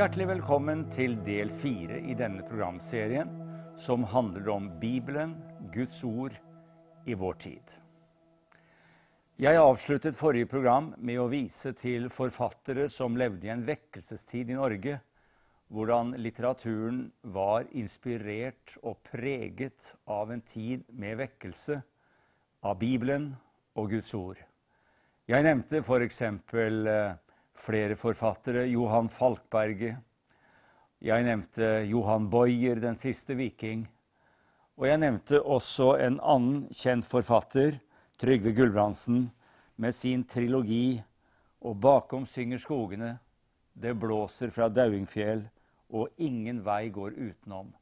Hjertelig velkommen til del fire i denne programserien, som handler om Bibelen, Guds ord, i vår tid. Jeg avsluttet forrige program med å vise til forfattere som levde i en vekkelsestid i Norge, hvordan litteraturen var inspirert og preget av en tid med vekkelse, av Bibelen og Guds ord. Jeg nevnte f.eks. flere forfattere. Johan Falkberget. Jeg nevnte Johan Boyer, den siste viking. Og jeg nevnte også en annen kjent forfatter, Trygve Gulbrandsen, med sin trilogi 'Og bakom synger skogene', 'Det blåser fra Dauingfjell' og 'Ingen vei går utenom'.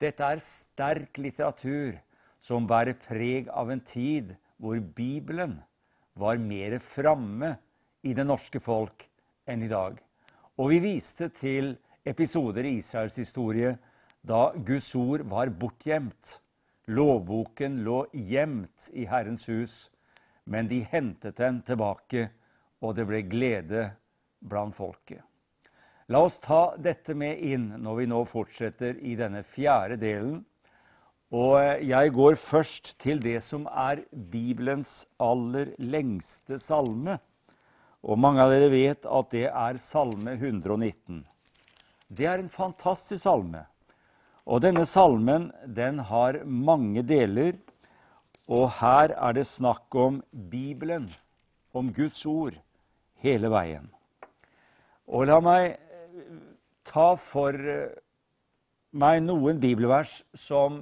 Dette er sterk litteratur som bærer preg av en tid hvor Bibelen var mer framme i det norske folk enn i dag. Og vi viste til episoder i Israels historie da Guds ord var bortgjemt. Lovboken lå gjemt i Herrens hus, men de hentet den tilbake, og det ble glede blant folket. La oss ta dette med inn når vi nå fortsetter i denne fjerde delen og jeg går først til det som er Bibelens aller lengste salme. Og mange av dere vet at det er Salme 119. Det er en fantastisk salme. Og denne salmen den har mange deler. Og her er det snakk om Bibelen, om Guds ord, hele veien. Og la meg ta for meg noen bibelvers som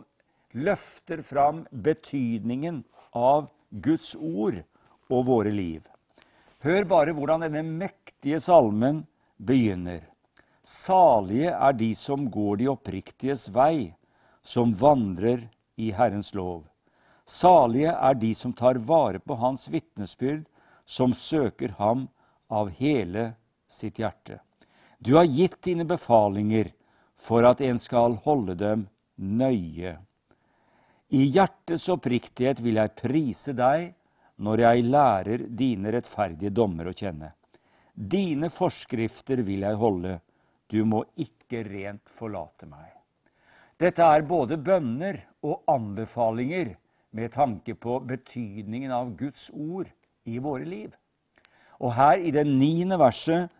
løfter fram betydningen av Guds ord og våre liv. Hør bare hvordan denne mektige salmen begynner. Salige er de som går de oppriktiges vei, som vandrer i Herrens lov. Salige er de som tar vare på Hans vitnesbyrd, som søker Ham av hele sitt hjerte. Du har gitt dine befalinger for at en skal holde dem nøye. I hjertets oppriktighet vil jeg prise deg når jeg lærer dine rettferdige dommer å kjenne. Dine forskrifter vil jeg holde, du må ikke rent forlate meg. Dette er både bønner og anbefalinger med tanke på betydningen av Guds ord i våre liv. Og her i det niende verset,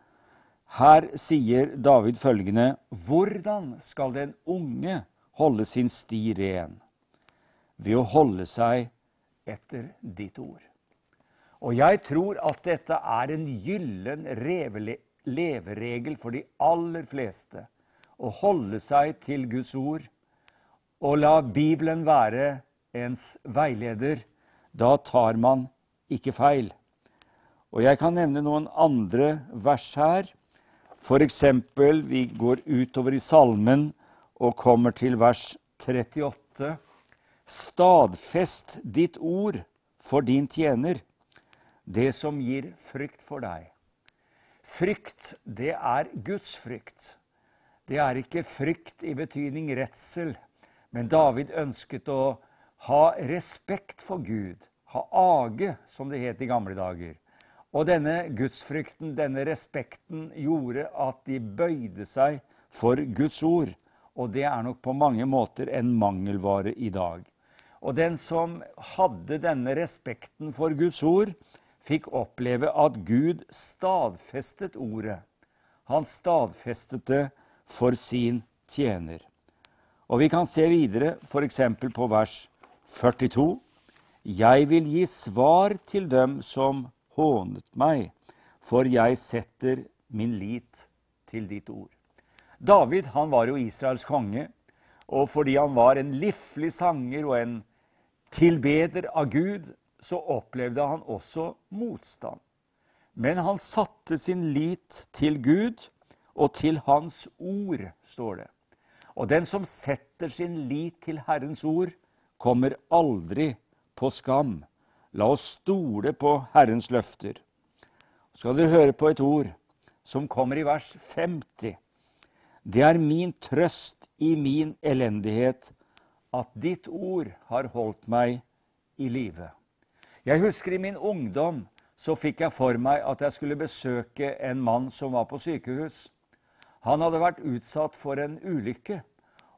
her sier David følgende.: Hvordan skal den unge holde sin sti ren? ved å holde seg etter ditt ord. Og jeg tror at dette er en gyllen leveregel for de aller fleste. Å holde seg til Guds ord og la Bibelen være ens veileder. Da tar man ikke feil. Og jeg kan nevne noen andre vers her. F.eks. vi går utover i salmen og kommer til vers 38. Stadfest ditt ord for din tjener, det som gir frykt for deg. Frykt, det er Guds frykt. Det er ikke frykt i betydning redsel, men David ønsket å ha respekt for Gud, ha age, som det het i gamle dager. Og denne gudsfrykten, denne respekten, gjorde at de bøyde seg for Guds ord. Og det er nok på mange måter en mangelvare i dag. Og den som hadde denne respekten for Guds ord, fikk oppleve at Gud stadfestet ordet. Han stadfestet det for sin tjener. Og vi kan se videre, f.eks. på vers 42. Jeg vil gi svar til dem som hånet meg, for jeg setter min lit til ditt ord. David han var jo Israels konge, og fordi han var en liflig sanger og en tilbeder av Gud, så opplevde han også motstand. Men han satte sin lit til Gud og til Hans ord, står det. Og den som setter sin lit til Herrens ord, kommer aldri på skam. La oss stole på Herrens løfter. skal dere høre på et ord som kommer i vers 50. Det er min trøst i min elendighet at ditt ord har holdt meg i live. Jeg husker i min ungdom så fikk jeg for meg at jeg skulle besøke en mann som var på sykehus. Han hadde vært utsatt for en ulykke,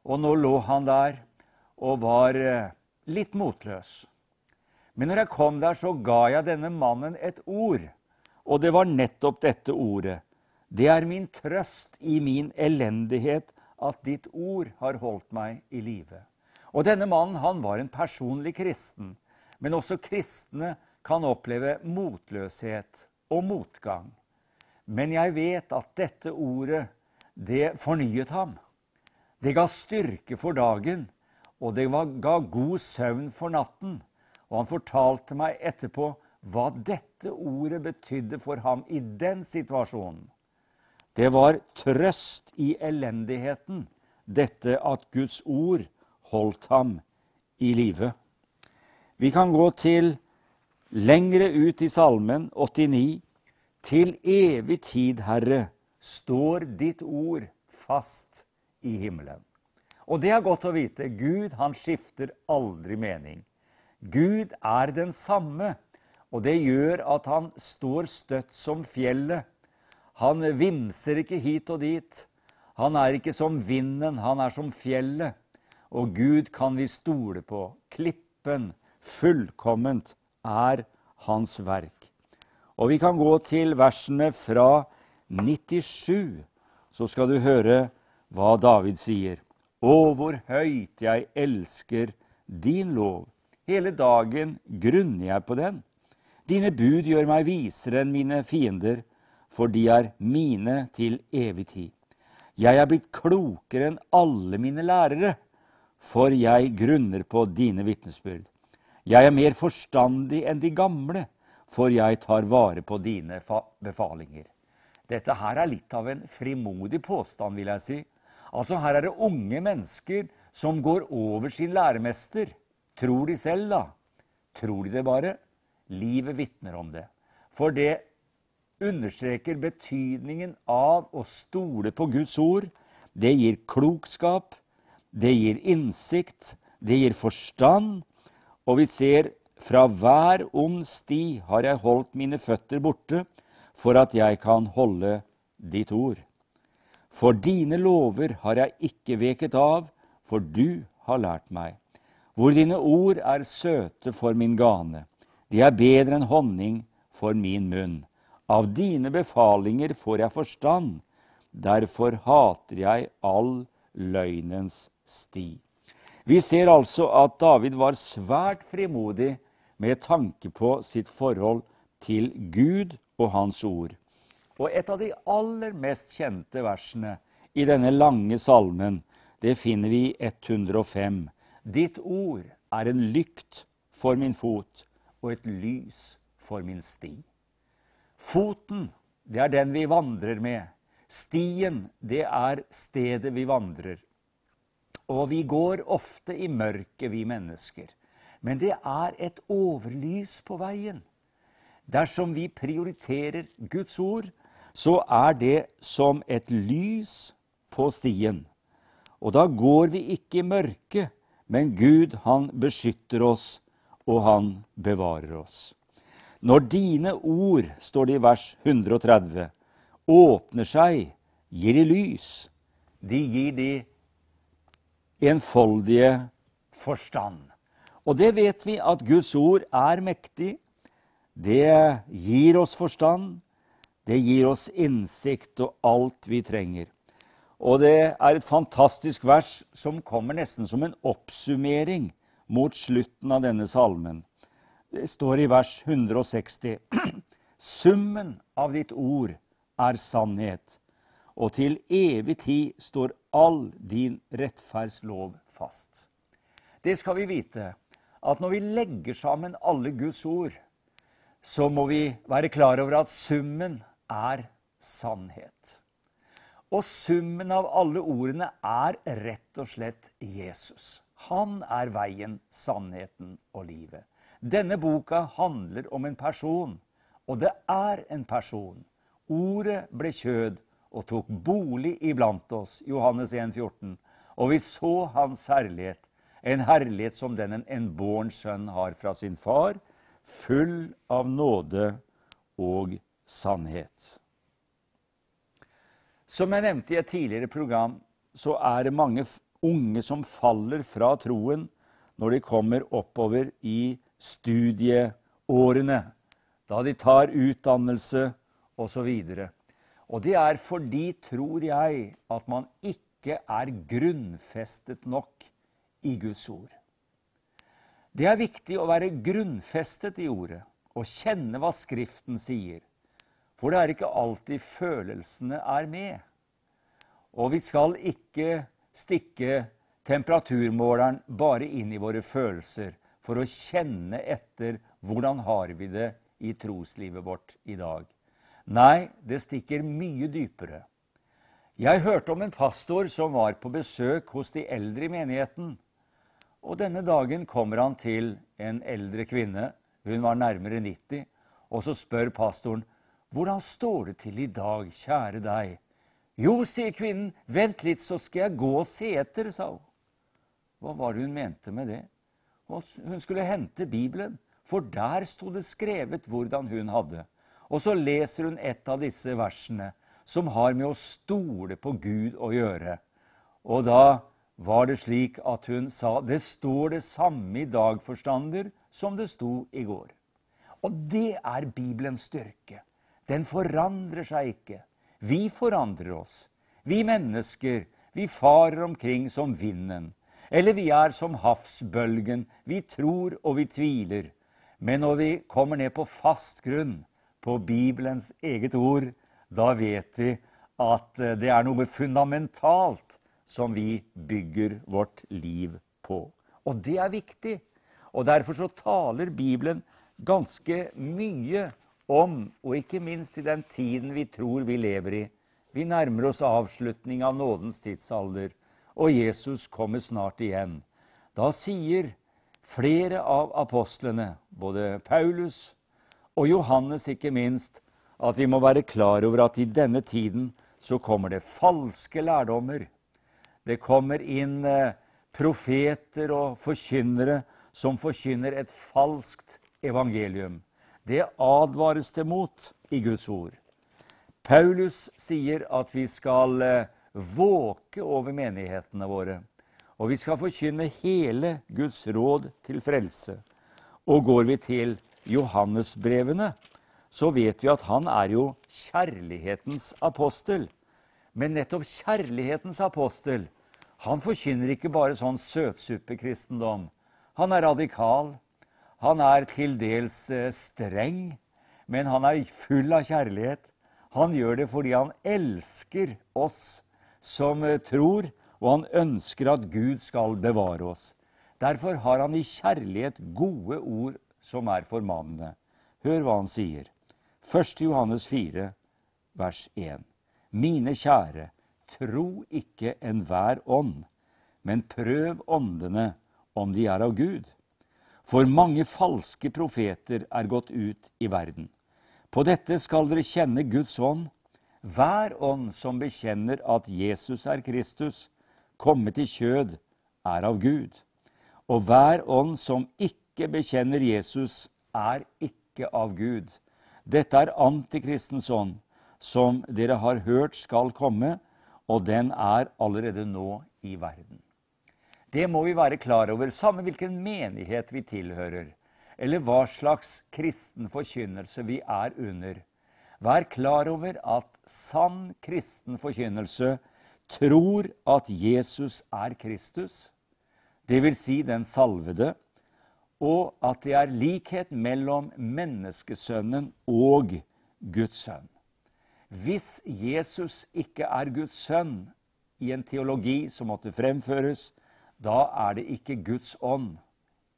og nå lå han der og var eh, litt motløs. Men når jeg kom der, så ga jeg denne mannen et ord, og det var nettopp dette ordet. Det er min trøst i min elendighet at ditt ord har holdt meg i live. Og denne mannen han var en personlig kristen, men også kristne kan oppleve motløshet og motgang. Men jeg vet at dette ordet, det fornyet ham. Det ga styrke for dagen, og det ga god søvn for natten. Og han fortalte meg etterpå hva dette ordet betydde for ham i den situasjonen. Det var trøst i elendigheten, dette at Guds ord holdt ham i live. Vi kan gå til lengre ut i Salmen 89. Til evig tid, Herre, står ditt ord fast i himmelen. Og det er godt å vite. Gud, han skifter aldri mening. Gud er den samme, og det gjør at han står støtt som fjellet. Han vimser ikke hit og dit. Han er ikke som vinden, han er som fjellet. Og Gud kan vi stole på. Klippen, fullkomment, er hans verk. Og vi kan gå til versene fra 97, så skal du høre hva David sier. Å, hvor høyt jeg elsker din lov. Hele dagen grunner jeg på den. Dine bud gjør meg visere enn mine fiender, for de er mine til evig tid. Jeg er blitt klokere enn alle mine lærere, for jeg grunner på dine vitnesbyrd. Jeg er mer forstandig enn de gamle, for jeg tar vare på dine befalinger. Dette her er litt av en frimodig påstand, vil jeg si. Altså, Her er det unge mennesker som går over sin læremester. Tror de selv, da? Tror de det bare? Livet vitner om det. For det understreker betydningen av å stole på Guds ord. Det gir klokskap, det gir innsikt, det gir forstand. Og vi ser fra hver ond sti har jeg holdt mine føtter borte, for at jeg kan holde ditt ord. For dine lover har jeg ikke veket av, for du har lært meg. Hvor dine ord er søte for min gane, de er bedre enn honning for min munn. Av dine befalinger får jeg forstand, derfor hater jeg all løgnens sti. Vi ser altså at David var svært frimodig med tanke på sitt forhold til Gud og Hans ord. Og et av de aller mest kjente versene i denne lange salmen, det finner vi i 105. Ditt ord er en lykt for min fot og et lys for min sti. Foten, det er den vi vandrer med. Stien, det er stedet vi vandrer. Og vi går ofte i mørket, vi mennesker. Men det er et overlys på veien. Dersom vi prioriterer Guds ord, så er det som et lys på stien. Og da går vi ikke i mørket, men Gud, han beskytter oss, og han bevarer oss. Når dine ord, står det i vers 130, åpner seg, gir de lys. De gir de enfoldige forstand. Og det vet vi at Guds ord er mektig. Det gir oss forstand, det gir oss innsikt og alt vi trenger. Og det er et fantastisk vers som kommer nesten som en oppsummering mot slutten av denne salmen. Det står i vers 160.: Summen av ditt ord er sannhet, og til evig tid står all din rettferdslov fast. Det skal vi vite, at når vi legger sammen alle Guds ord, så må vi være klar over at summen er sannhet. Og summen av alle ordene er rett og slett Jesus. Han er veien, sannheten og livet. Denne boka handler om en person, og det er en person. Ordet ble kjød og tok bolig iblant oss, Johannes 1, 14. Og vi så hans herlighet, en herlighet som den en enbåren sønn har fra sin far, full av nåde og sannhet. Som jeg nevnte i et tidligere program, så er det mange unge som faller fra troen når de kommer oppover i studieårene, da de tar utdannelse osv. Og det er fordi, tror jeg, at man ikke er grunnfestet nok i Guds ord. Det er viktig å være grunnfestet i ordet og kjenne hva Skriften sier. For det er ikke alltid følelsene er med. Og vi skal ikke stikke temperaturmåleren bare inn i våre følelser for å kjenne etter hvordan har vi det i troslivet vårt i dag. Nei, det stikker mye dypere. Jeg hørte om en pastor som var på besøk hos de eldre i menigheten. Og denne dagen kommer han til en eldre kvinne, hun var nærmere 90, og så spør pastoren, 'Hvordan står det til i dag, kjære deg?' 'Jo', sier kvinnen, 'vent litt, så skal jeg gå og se etter', sa hun. Hva var det hun mente med det? Hun skulle hente Bibelen, for der sto det skrevet hvordan hun hadde. Og så leser hun et av disse versene som har med å stole på Gud å gjøre. Og da var det slik at hun sa det står det samme i dag, forstander, som det sto i går. Og det er Bibelens styrke. Den forandrer seg ikke. Vi forandrer oss. Vi mennesker, vi farer omkring som vinden. Eller vi er som havsbølgen. Vi tror og vi tviler. Men når vi kommer ned på fast grunn, på Bibelens eget ord, da vet vi at eh, det er noe fundamentalt som vi bygger vårt liv på. Og det er viktig. Og derfor så taler Bibelen ganske mye om, og ikke minst i den tiden vi tror vi lever i. Vi nærmer oss avslutning av nådens tidsalder, og Jesus kommer snart igjen. Da sier flere av apostlene, både Paulus og Johannes ikke minst, at vi må være klar over at i denne tiden så kommer det falske lærdommer det kommer inn eh, profeter og forkynnere som forkynner et falskt evangelium. Det advares det mot i Guds ord. Paulus sier at vi skal eh, våke over menighetene våre. Og vi skal forkynne hele Guds råd til frelse. Og går vi til Johannesbrevene, så vet vi at han er jo kjærlighetens apostel. Men nettopp kjærlighetens apostel han forkynner ikke bare sånn søtsuppekristendom. Han er radikal. Han er til dels eh, streng, men han er full av kjærlighet. Han gjør det fordi han elsker oss som eh, tror, og han ønsker at Gud skal bevare oss. Derfor har han i kjærlighet gode ord som er formanende. Hør hva han sier. 1. Johannes 4, vers 1. Mine kjære, tro ikke enhver ånd, men prøv åndene om de er av Gud. For mange falske profeter er gått ut i verden. På dette skal dere kjenne Guds ånd. Hver ånd som bekjenner at Jesus er Kristus, kommet i kjød, er av Gud. Og hver ånd som ikke bekjenner Jesus, er ikke av Gud. Dette er antikristens ånd, som dere har hørt skal komme, og den er allerede nå i verden. Det må vi være klar over, samme hvilken menighet vi tilhører, eller hva slags kristen forkynnelse vi er under. Vær klar over at sann kristen forkynnelse tror at Jesus er Kristus, dvs. Si den salvede, og at det er likhet mellom menneskesønnen og Guds sønn. Hvis Jesus ikke er Guds sønn i en teologi som måtte fremføres, da er det ikke Guds ånd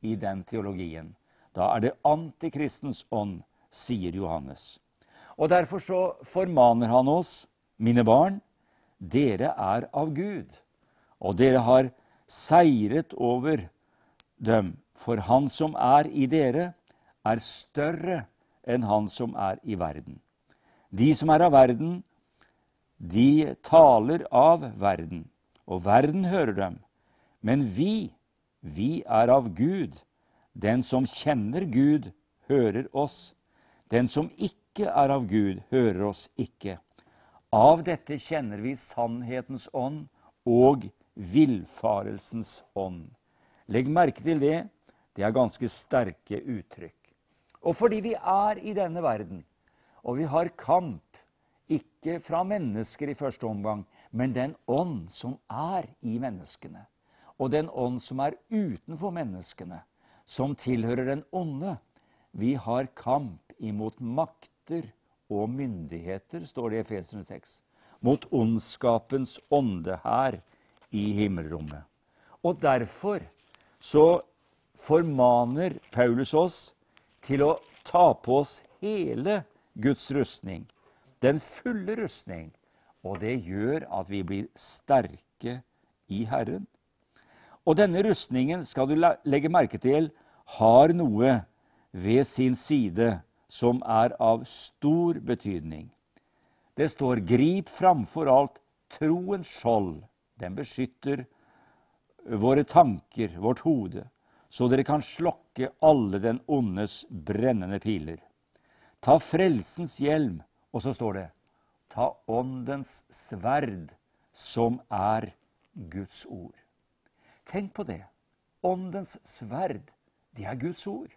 i den teologien. Da er det antikristens ånd, sier Johannes. Og Derfor så formaner han oss, mine barn, dere er av Gud, og dere har seiret over dem, for han som er i dere, er større enn han som er i verden. De som er av verden, de taler av verden, og verden hører dem. Men vi, vi er av Gud. Den som kjenner Gud, hører oss. Den som ikke er av Gud, hører oss ikke. Av dette kjenner vi sannhetens ånd og villfarelsens ånd. Legg merke til det. Det er ganske sterke uttrykk. Og fordi vi er i denne verden, og vi har kamp, ikke fra mennesker i første omgang, men den ånd som er i menneskene, og den ånd som er utenfor menneskene, som tilhører den onde. Vi har kamp imot makter og myndigheter, står det i Efesene 6. Mot ondskapens ånde her i himmelrommet. Og derfor så formaner Paulus oss til å ta på oss hele Guds rustning, den fulle rustning. Og det gjør at vi blir sterke i Herren. Og denne rustningen, skal du legge merke til, har noe ved sin side som er av stor betydning. Det står 'grip framfor alt troens skjold'. Den beskytter våre tanker, vårt hode, så dere kan slokke alle den ondes brennende piler. Ta frelsens hjelm, og så står det 'ta åndens sverd', som er Guds ord. Tenk på det. Åndens sverd, det er Guds ord.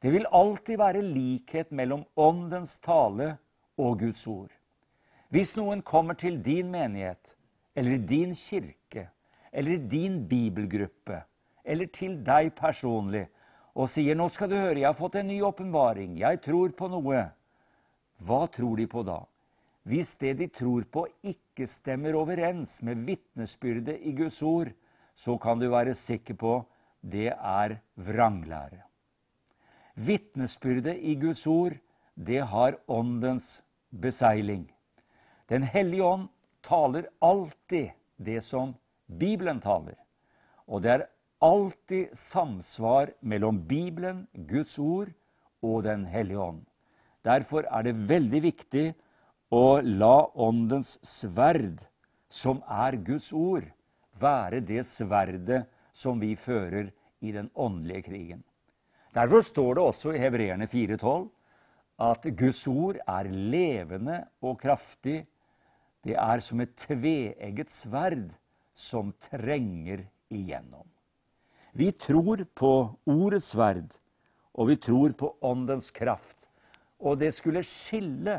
Det vil alltid være likhet mellom Åndens tale og Guds ord. Hvis noen kommer til din menighet, eller din kirke, eller din bibelgruppe, eller til deg personlig, og sier 'Nå skal du høre, jeg har fått en ny åpenbaring. Jeg tror på noe', hva tror de på da? Hvis det de tror på, ikke stemmer overens med vitnesbyrdet i Guds ord, så kan du være sikker på det er vranglære. Vitnesbyrdet i Guds ord, det har Åndens beseiling. Den hellige ånd taler alltid det som Bibelen taler. Og det er alltid samsvar mellom Bibelen, Guds ord og Den hellige ånd. Derfor er det veldig viktig å la Åndens sverd, som er Guds ord, være det sverdet som vi fører i den åndelige krigen. Derfor står det også i Hebreerne 4,12 at Guds ord er levende og kraftig. Det er som et tveegget sverd som trenger igjennom. Vi tror på ordets sverd, og vi tror på åndens kraft. Og det skulle skille.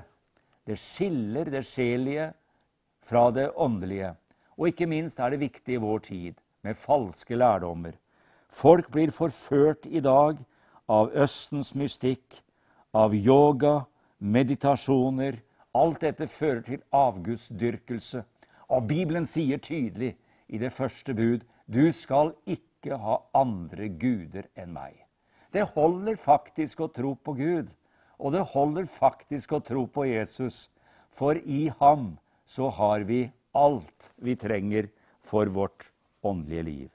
Det skiller det sjelige fra det åndelige. Og ikke minst er det viktig i vår tid med falske lærdommer. Folk blir forført i dag av Østens mystikk, av yoga, meditasjoner. Alt dette fører til avgudsdyrkelse. Og Bibelen sier tydelig i det første bud du skal ikke ha andre guder enn meg. Det holder faktisk å tro på Gud, og det holder faktisk å tro på Jesus. For i ham så har vi alt vi trenger for vårt åndelige liv.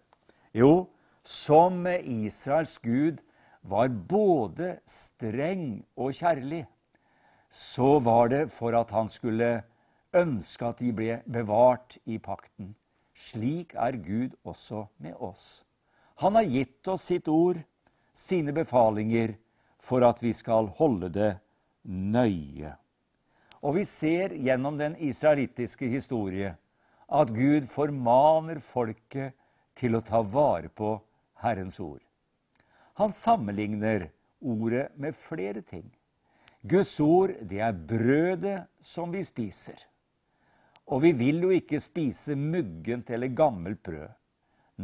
Jo, som Israels Gud var både streng og kjærlig, så var det for at han skulle ønske at de ble bevart i pakten. Slik er Gud også med oss. Han har gitt oss sitt ord, sine befalinger, for at vi skal holde det nøye. Og vi ser gjennom den israelittiske historie at Gud formaner folket til å ta vare på Herrens ord. Han sammenligner ordet med flere ting. Guds ord, det er brødet som vi spiser. Og vi vil jo ikke spise muggent eller gammelt brød.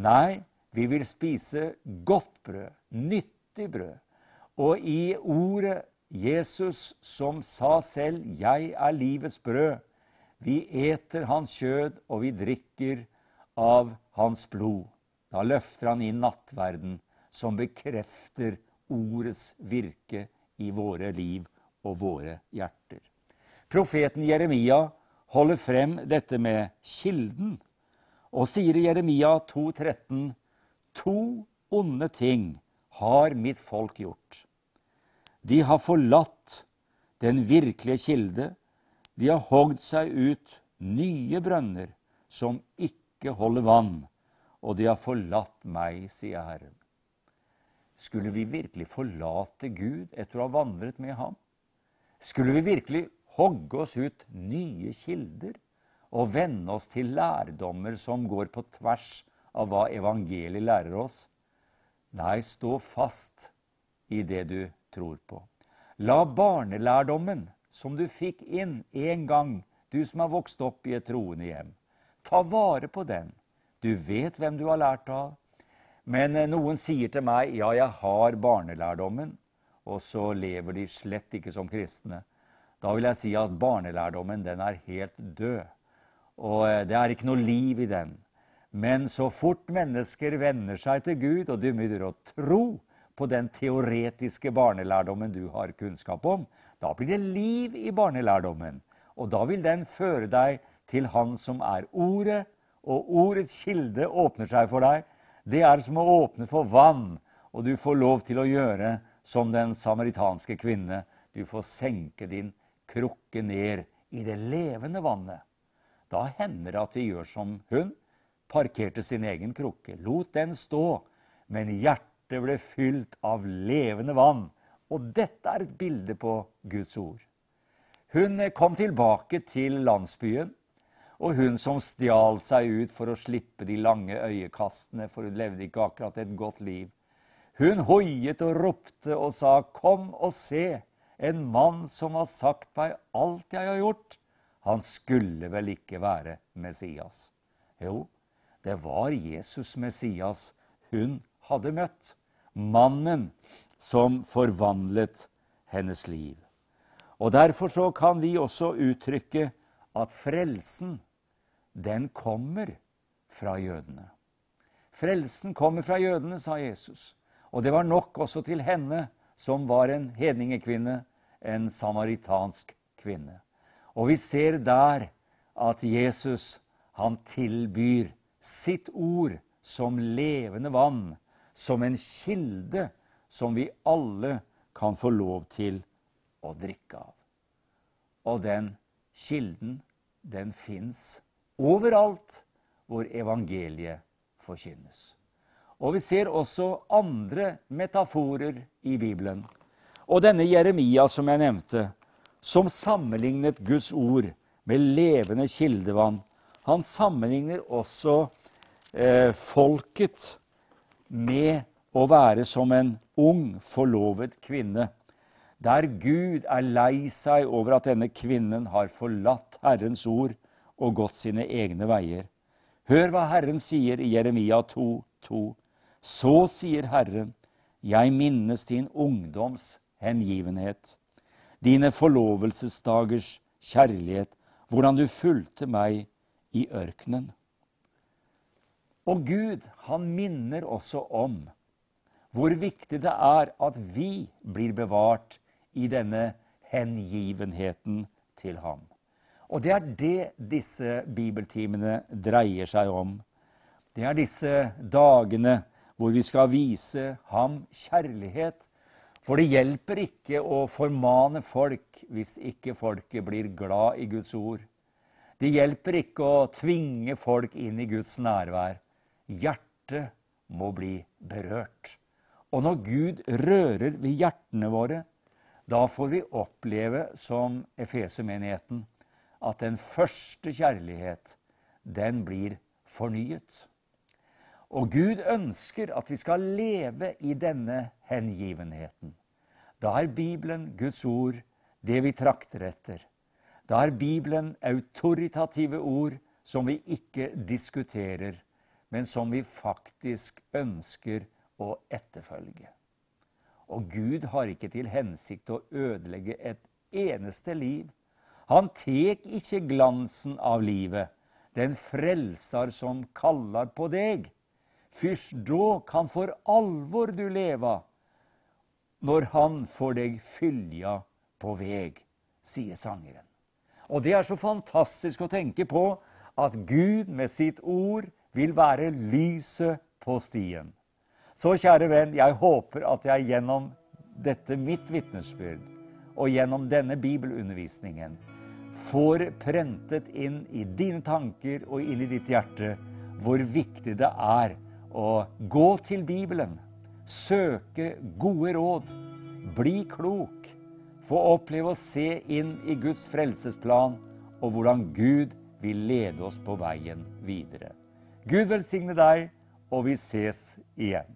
Nei, vi vil spise godt brød, nyttig brød. Og i ordet Jesus som sa selv 'Jeg er livets brød', vi eter hans kjød, og vi drikker av hans blod. Da løfter han inn nattverden som bekrefter ordets virke i våre liv og våre hjerter. Profeten Jeremia holder frem dette med kilden og sier i Jeremia 2,13.: To onde ting har mitt folk gjort. De har forlatt den virkelige kilde. De har hogd seg ut nye brønner som ikke holder vann, og de har forlatt meg, sier Herren. Skulle vi virkelig forlate Gud etter å ha vandret med ham? Skulle vi virkelig hogge oss ut nye kilder og vende oss til lærdommer som går på tvers av hva evangeliet lærer oss. Nei, stå fast i det du tror på. La barnelærdommen som du fikk inn en gang, du som har vokst opp i et troende hjem, ta vare på den. Du vet hvem du har lært av. Men eh, noen sier til meg ja, jeg har barnelærdommen, og så lever de slett ikke som kristne. Da vil jeg si at barnelærdommen den er helt død. Og eh, det er ikke noe liv i den. Men så fort mennesker venner seg til Gud, og du begynner å tro på den teoretiske barnelærdommen du har kunnskap om, da blir det liv i barnelærdommen. Og da vil den føre deg til Han som er Ordet, og ordets kilde åpner seg for deg det er som å åpne for vann, og du får lov til å gjøre som den samaritanske kvinne. Du får senke din krukke ned i det levende vannet. Da hender det at vi gjør som hun. Parkerte sin egen krukke, lot den stå, men hjertet ble fylt av levende vann. Og dette er et bilde på Guds ord. Hun kom tilbake til landsbyen og hun som stjal seg ut for å slippe de lange øyekastene, for hun levde ikke akkurat et godt liv. Hun hoiet og ropte og sa, Kom og se, en mann som har sagt meg alt jeg har gjort. Han skulle vel ikke være Messias? Jo, det var Jesus Messias hun hadde møtt. Mannen som forvandlet hennes liv. Og Derfor så kan vi også uttrykke at frelsen den kommer fra jødene. Frelsen kommer fra jødene, sa Jesus. Og det var nok også til henne, som var en hedningekvinne, en samaritansk kvinne. Og vi ser der at Jesus, han tilbyr sitt ord som levende vann, som en kilde som vi alle kan få lov til å drikke av. Og den kilden, den fins overalt hvor evangeliet forkynnes. Og vi ser også andre metaforer i Bibelen. Og denne Jeremia som jeg nevnte, som sammenlignet Guds ord med levende kildevann, han sammenligner også eh, folket med å være som en ung, forlovet kvinne, der Gud er lei seg over at denne kvinnen har forlatt Herrens ord og gått sine egne veier. Hør hva Herren sier i Jeremia 2, 2. Så sier Herren, jeg minnes din ungdoms hengivenhet, dine forlovelsesdagers kjærlighet, hvordan du fulgte meg i ørkenen. Og Gud, han minner også om hvor viktig det er at vi blir bevart i denne hengivenheten til ham. Og det er det disse bibeltimene dreier seg om. Det er disse dagene hvor vi skal vise ham kjærlighet. For det hjelper ikke å formane folk hvis ikke folket blir glad i Guds ord. Det hjelper ikke å tvinge folk inn i Guds nærvær. Hjertet må bli berørt. Og når Gud rører ved hjertene våre, da får vi oppleve som Efesemenigheten at den første kjærlighet, den blir fornyet. Og Gud ønsker at vi skal leve i denne hengivenheten. Da er Bibelen, Guds ord, det vi trakter etter. Da er Bibelen autoritative ord som vi ikke diskuterer, men som vi faktisk ønsker å etterfølge. Og Gud har ikke til hensikt å ødelegge et eneste liv han tek ikke glansen av livet, den frelsar som kallar på deg. Fyrst da kan for alvor du leva, når han får deg fylja på veg, sier sangeren. Og det er så fantastisk å tenke på at Gud med sitt ord vil være lyset på stien. Så kjære venn, jeg håper at jeg gjennom dette mitt vitnesbyrd og gjennom denne bibelundervisningen får prentet inn i dine tanker og inn i ditt hjerte hvor viktig det er å gå til Bibelen, søke gode råd, bli klok, få oppleve å se inn i Guds frelsesplan og hvordan Gud vil lede oss på veien videre. Gud velsigne deg, og vi ses igjen.